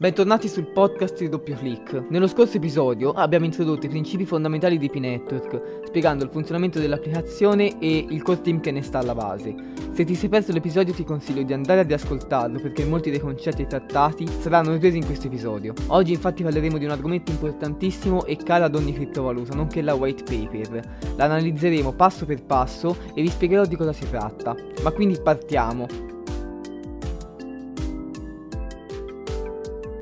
Bentornati sul podcast di Doppio Click. Nello scorso episodio abbiamo introdotto i principi fondamentali di P-Network, spiegando il funzionamento dell'applicazione e il core team che ne sta alla base. Se ti sei perso l'episodio ti consiglio di andare ad ascoltarlo perché molti dei concetti trattati saranno ripresi in questo episodio. Oggi infatti parleremo di un argomento importantissimo e caro ad ogni criptovaluta, nonché la white paper. La analizzeremo passo per passo e vi spiegherò di cosa si tratta. Ma quindi partiamo.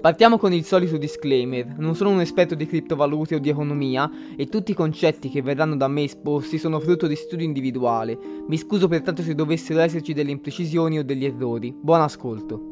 Partiamo con il solito disclaimer, non sono un esperto di criptovalute o di economia e tutti i concetti che verranno da me esposti sono frutto di studio individuale. Mi scuso pertanto se dovessero esserci delle imprecisioni o degli errori. Buon ascolto.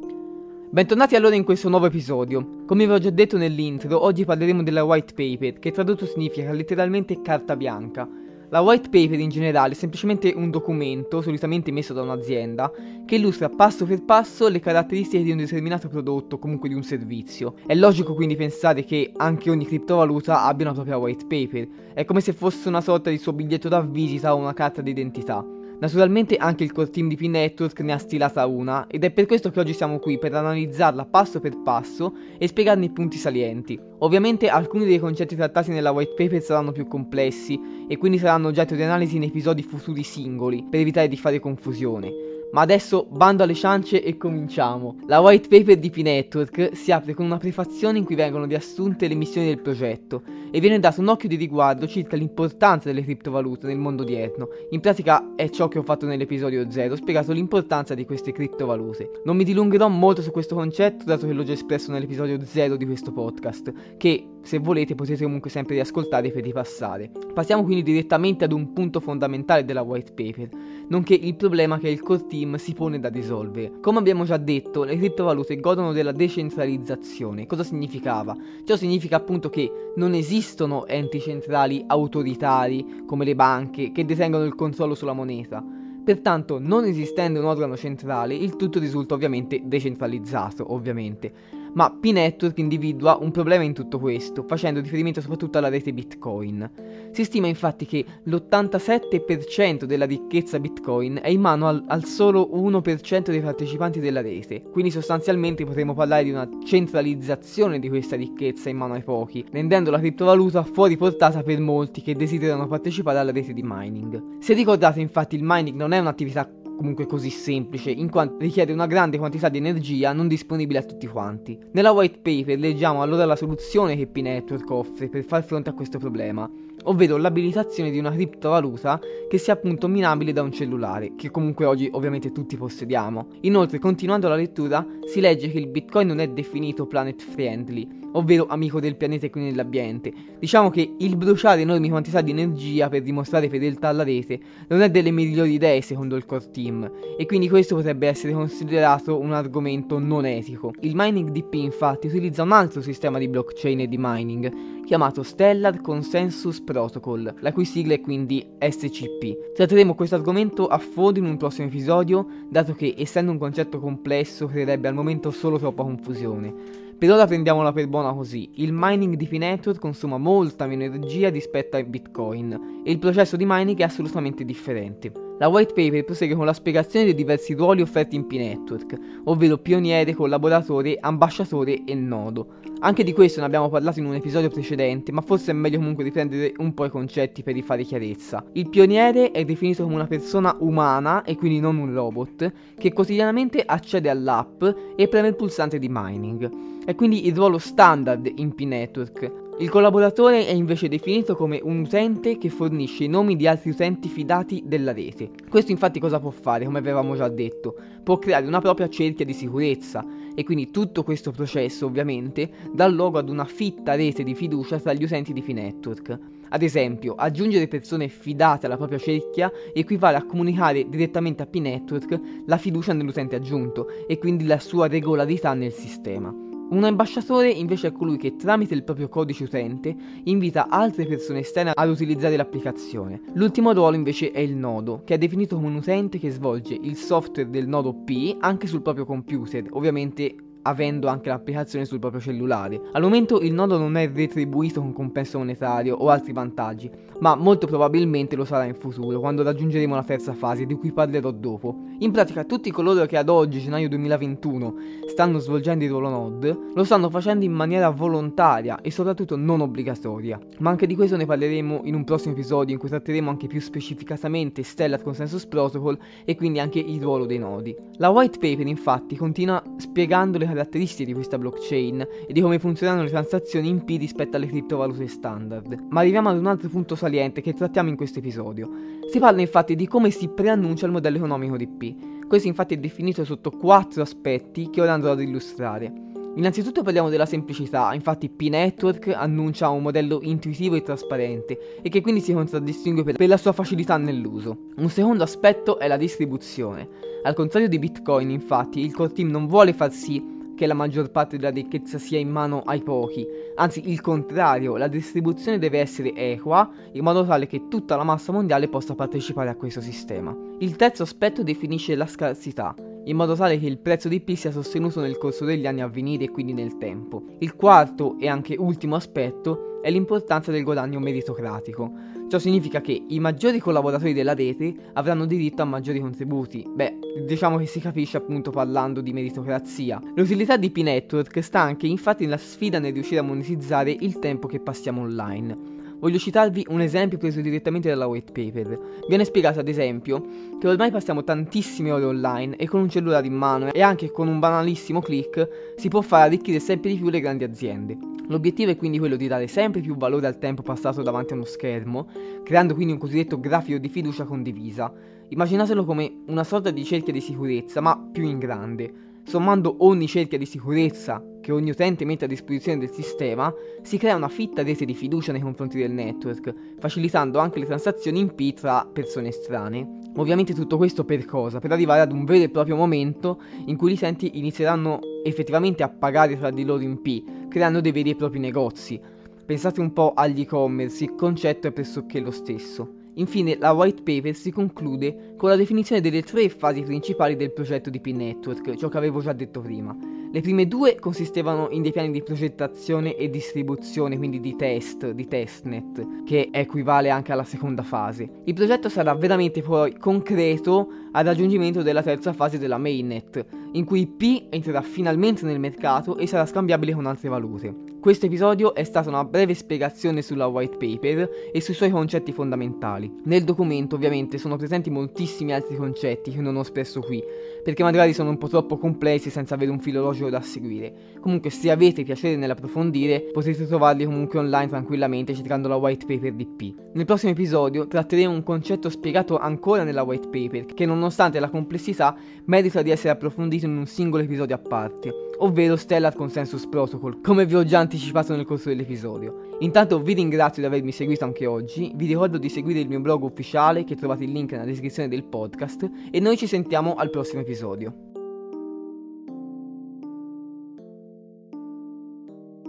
Bentornati allora in questo nuovo episodio. Come vi ho già detto nell'intro, oggi parleremo della white paper, che tradotto significa letteralmente carta bianca. La white paper in generale è semplicemente un documento, solitamente emesso da un'azienda, che illustra passo per passo le caratteristiche di un determinato prodotto comunque di un servizio. È logico quindi pensare che anche ogni criptovaluta abbia una propria white paper, è come se fosse una sorta di suo biglietto da visita o una carta d'identità. Naturalmente anche il core team di P-Network ne ha stilata una ed è per questo che oggi siamo qui per analizzarla passo per passo e spiegarne i punti salienti. Ovviamente alcuni dei concetti trattati nella white paper saranno più complessi e quindi saranno oggetto di analisi in episodi futuri singoli per evitare di fare confusione. Ma adesso bando alle ciance e cominciamo. La white paper di P-Network si apre con una prefazione in cui vengono riassunte le missioni del progetto e viene dato un occhio di riguardo circa l'importanza delle criptovalute nel mondo odierno. In pratica è ciò che ho fatto nell'episodio 0, ho spiegato l'importanza di queste criptovalute. Non mi dilungherò molto su questo concetto dato che l'ho già espresso nell'episodio 0 di questo podcast, che se volete potete comunque sempre riascoltare per ripassare. Passiamo quindi direttamente ad un punto fondamentale della white paper, nonché il problema che il core team si pone da risolvere. Come abbiamo già detto, le criptovalute godono della decentralizzazione. Cosa significava? Ciò significa appunto che non esistono enti centrali autoritari come le banche che detengono il controllo sulla moneta. Pertanto, non esistendo un organo centrale, il tutto risulta ovviamente decentralizzato, ovviamente ma P-Network individua un problema in tutto questo, facendo riferimento soprattutto alla rete Bitcoin. Si stima infatti che l'87% della ricchezza Bitcoin è in mano al, al solo 1% dei partecipanti della rete, quindi sostanzialmente potremmo parlare di una centralizzazione di questa ricchezza in mano ai pochi, rendendo la criptovaluta fuori portata per molti che desiderano partecipare alla rete di mining. Se ricordate infatti il mining non è un'attività comunque così semplice, in quanto richiede una grande quantità di energia non disponibile a tutti quanti. Nella white paper leggiamo allora la soluzione che P-Network offre per far fronte a questo problema, ovvero l'abilitazione di una criptovaluta che sia appunto minabile da un cellulare, che comunque oggi ovviamente tutti possediamo. Inoltre, continuando la lettura, si legge che il Bitcoin non è definito planet friendly, ovvero amico del pianeta e quindi dell'ambiente. Diciamo che il bruciare enormi quantità di energia per dimostrare fedeltà alla rete non è delle migliori idee secondo il core team e quindi questo potrebbe essere considerato un argomento non etico. Il mining DP infatti utilizza un altro sistema di blockchain e di mining chiamato Stellar Consensus Protocol, la cui sigla è quindi SCP. Tratteremo questo argomento a fondo in un prossimo episodio, dato che essendo un concetto complesso creerebbe al momento solo troppa confusione. Per ora prendiamola per buona così, il mining di P-Network consuma molta meno energia rispetto ai Bitcoin e il processo di mining è assolutamente differente. La white paper prosegue con la spiegazione dei diversi ruoli offerti in P-Network, ovvero pioniere, collaboratore, ambasciatore e nodo. Anche di questo ne abbiamo parlato in un episodio precedente, ma forse è meglio comunque riprendere un po' i concetti per rifare chiarezza. Il pioniere è definito come una persona umana, e quindi non un robot, che quotidianamente accede all'app e preme il pulsante di mining. È quindi il ruolo standard in P-Network, il collaboratore è invece definito come un utente che fornisce i nomi di altri utenti fidati della rete. Questo infatti cosa può fare, come avevamo già detto? Può creare una propria cerchia di sicurezza e quindi tutto questo processo ovviamente dà luogo ad una fitta rete di fiducia tra gli utenti di P-Network. Ad esempio, aggiungere persone fidate alla propria cerchia equivale a comunicare direttamente a P-Network la fiducia nell'utente aggiunto e quindi la sua regolarità nel sistema. Un ambasciatore invece è colui che tramite il proprio codice utente invita altre persone esterne ad utilizzare l'applicazione. L'ultimo ruolo invece è il nodo, che è definito come un utente che svolge il software del nodo P anche sul proprio computer, ovviamente avendo anche l'applicazione sul proprio cellulare. Al momento il nodo non è retribuito con compenso monetario o altri vantaggi, ma molto probabilmente lo sarà in futuro, quando raggiungeremo la terza fase, di cui parlerò dopo. In pratica tutti coloro che ad oggi, gennaio 2021, stanno svolgendo il ruolo NOD, lo stanno facendo in maniera volontaria e soprattutto non obbligatoria. Ma anche di questo ne parleremo in un prossimo episodio in cui tratteremo anche più specificatamente Stellar Consensus Protocol e quindi anche il ruolo dei nodi. La white paper infatti continua spiegando le caratteristiche di questa blockchain e di come funzionano le transazioni in P rispetto alle criptovalute standard. Ma arriviamo ad un altro punto saliente che trattiamo in questo episodio. Si parla infatti di come si preannuncia il modello economico di P questo infatti è definito sotto quattro aspetti che ora andrò ad illustrare. Innanzitutto parliamo della semplicità, infatti P-Network annuncia un modello intuitivo e trasparente e che quindi si contraddistingue per la sua facilità nell'uso. Un secondo aspetto è la distribuzione. Al contrario di Bitcoin, infatti, il core team non vuole far sì che la maggior parte della ricchezza sia in mano ai pochi, anzi il contrario, la distribuzione deve essere equa in modo tale che tutta la massa mondiale possa partecipare a questo sistema. Il terzo aspetto definisce la scarsità, in modo tale che il prezzo di P sia sostenuto nel corso degli anni a venire e quindi nel tempo. Il quarto e anche ultimo aspetto è l'importanza del guadagno meritocratico. Ciò significa che i maggiori collaboratori della rete avranno diritto a maggiori contributi. Beh, diciamo che si capisce appunto parlando di meritocrazia. L'utilità di P-Network sta anche infatti nella sfida nel riuscire a monetizzare il tempo che passiamo online. Voglio citarvi un esempio preso direttamente dalla white paper. Viene spiegato ad esempio che ormai passiamo tantissime ore online e con un cellulare in mano e anche con un banalissimo click si può fare arricchire sempre di più le grandi aziende. L'obiettivo è quindi quello di dare sempre più valore al tempo passato davanti a uno schermo, creando quindi un cosiddetto grafico di fiducia condivisa. Immaginatelo come una sorta di cerchia di sicurezza, ma più in grande. Sommando ogni cerchia di sicurezza che ogni utente mette a disposizione del sistema, si crea una fitta rete di fiducia nei confronti del network, facilitando anche le transazioni in P tra persone estranee. Ovviamente tutto questo per cosa? Per arrivare ad un vero e proprio momento in cui gli utenti inizieranno effettivamente a pagare tra di loro in P, creando dei veri e propri negozi. Pensate un po' agli e-commerce, il concetto è pressoché lo stesso. Infine, la white paper si conclude con la definizione delle tre fasi principali del progetto di P-Network, ciò che avevo già detto prima. Le prime due consistevano in dei piani di progettazione e distribuzione, quindi di test, di testnet, che equivale anche alla seconda fase. Il progetto sarà veramente poi concreto al raggiungimento della terza fase della mainnet, in cui P entrerà finalmente nel mercato e sarà scambiabile con altre valute. Questo episodio è stata una breve spiegazione sulla white paper e sui suoi concetti fondamentali. Nel documento ovviamente sono presenti moltissimi altri concetti che non ho espresso qui, perché magari sono un po' troppo complessi senza avere un filo logico da seguire. Comunque se avete piacere nell'approfondire potete trovarli comunque online tranquillamente cercando la white paper P. Nel prossimo episodio tratteremo un concetto spiegato ancora nella white paper che nonostante la complessità merita di essere approfondito in un singolo episodio a parte, ovvero Stellar Consensus Protocol, come vi ho già anticipato nel corso dell'episodio. Intanto vi ringrazio di avermi seguito anche oggi, vi ricordo di seguire il mio blog ufficiale che trovate il link nella descrizione del podcast e noi ci sentiamo al prossimo episodio.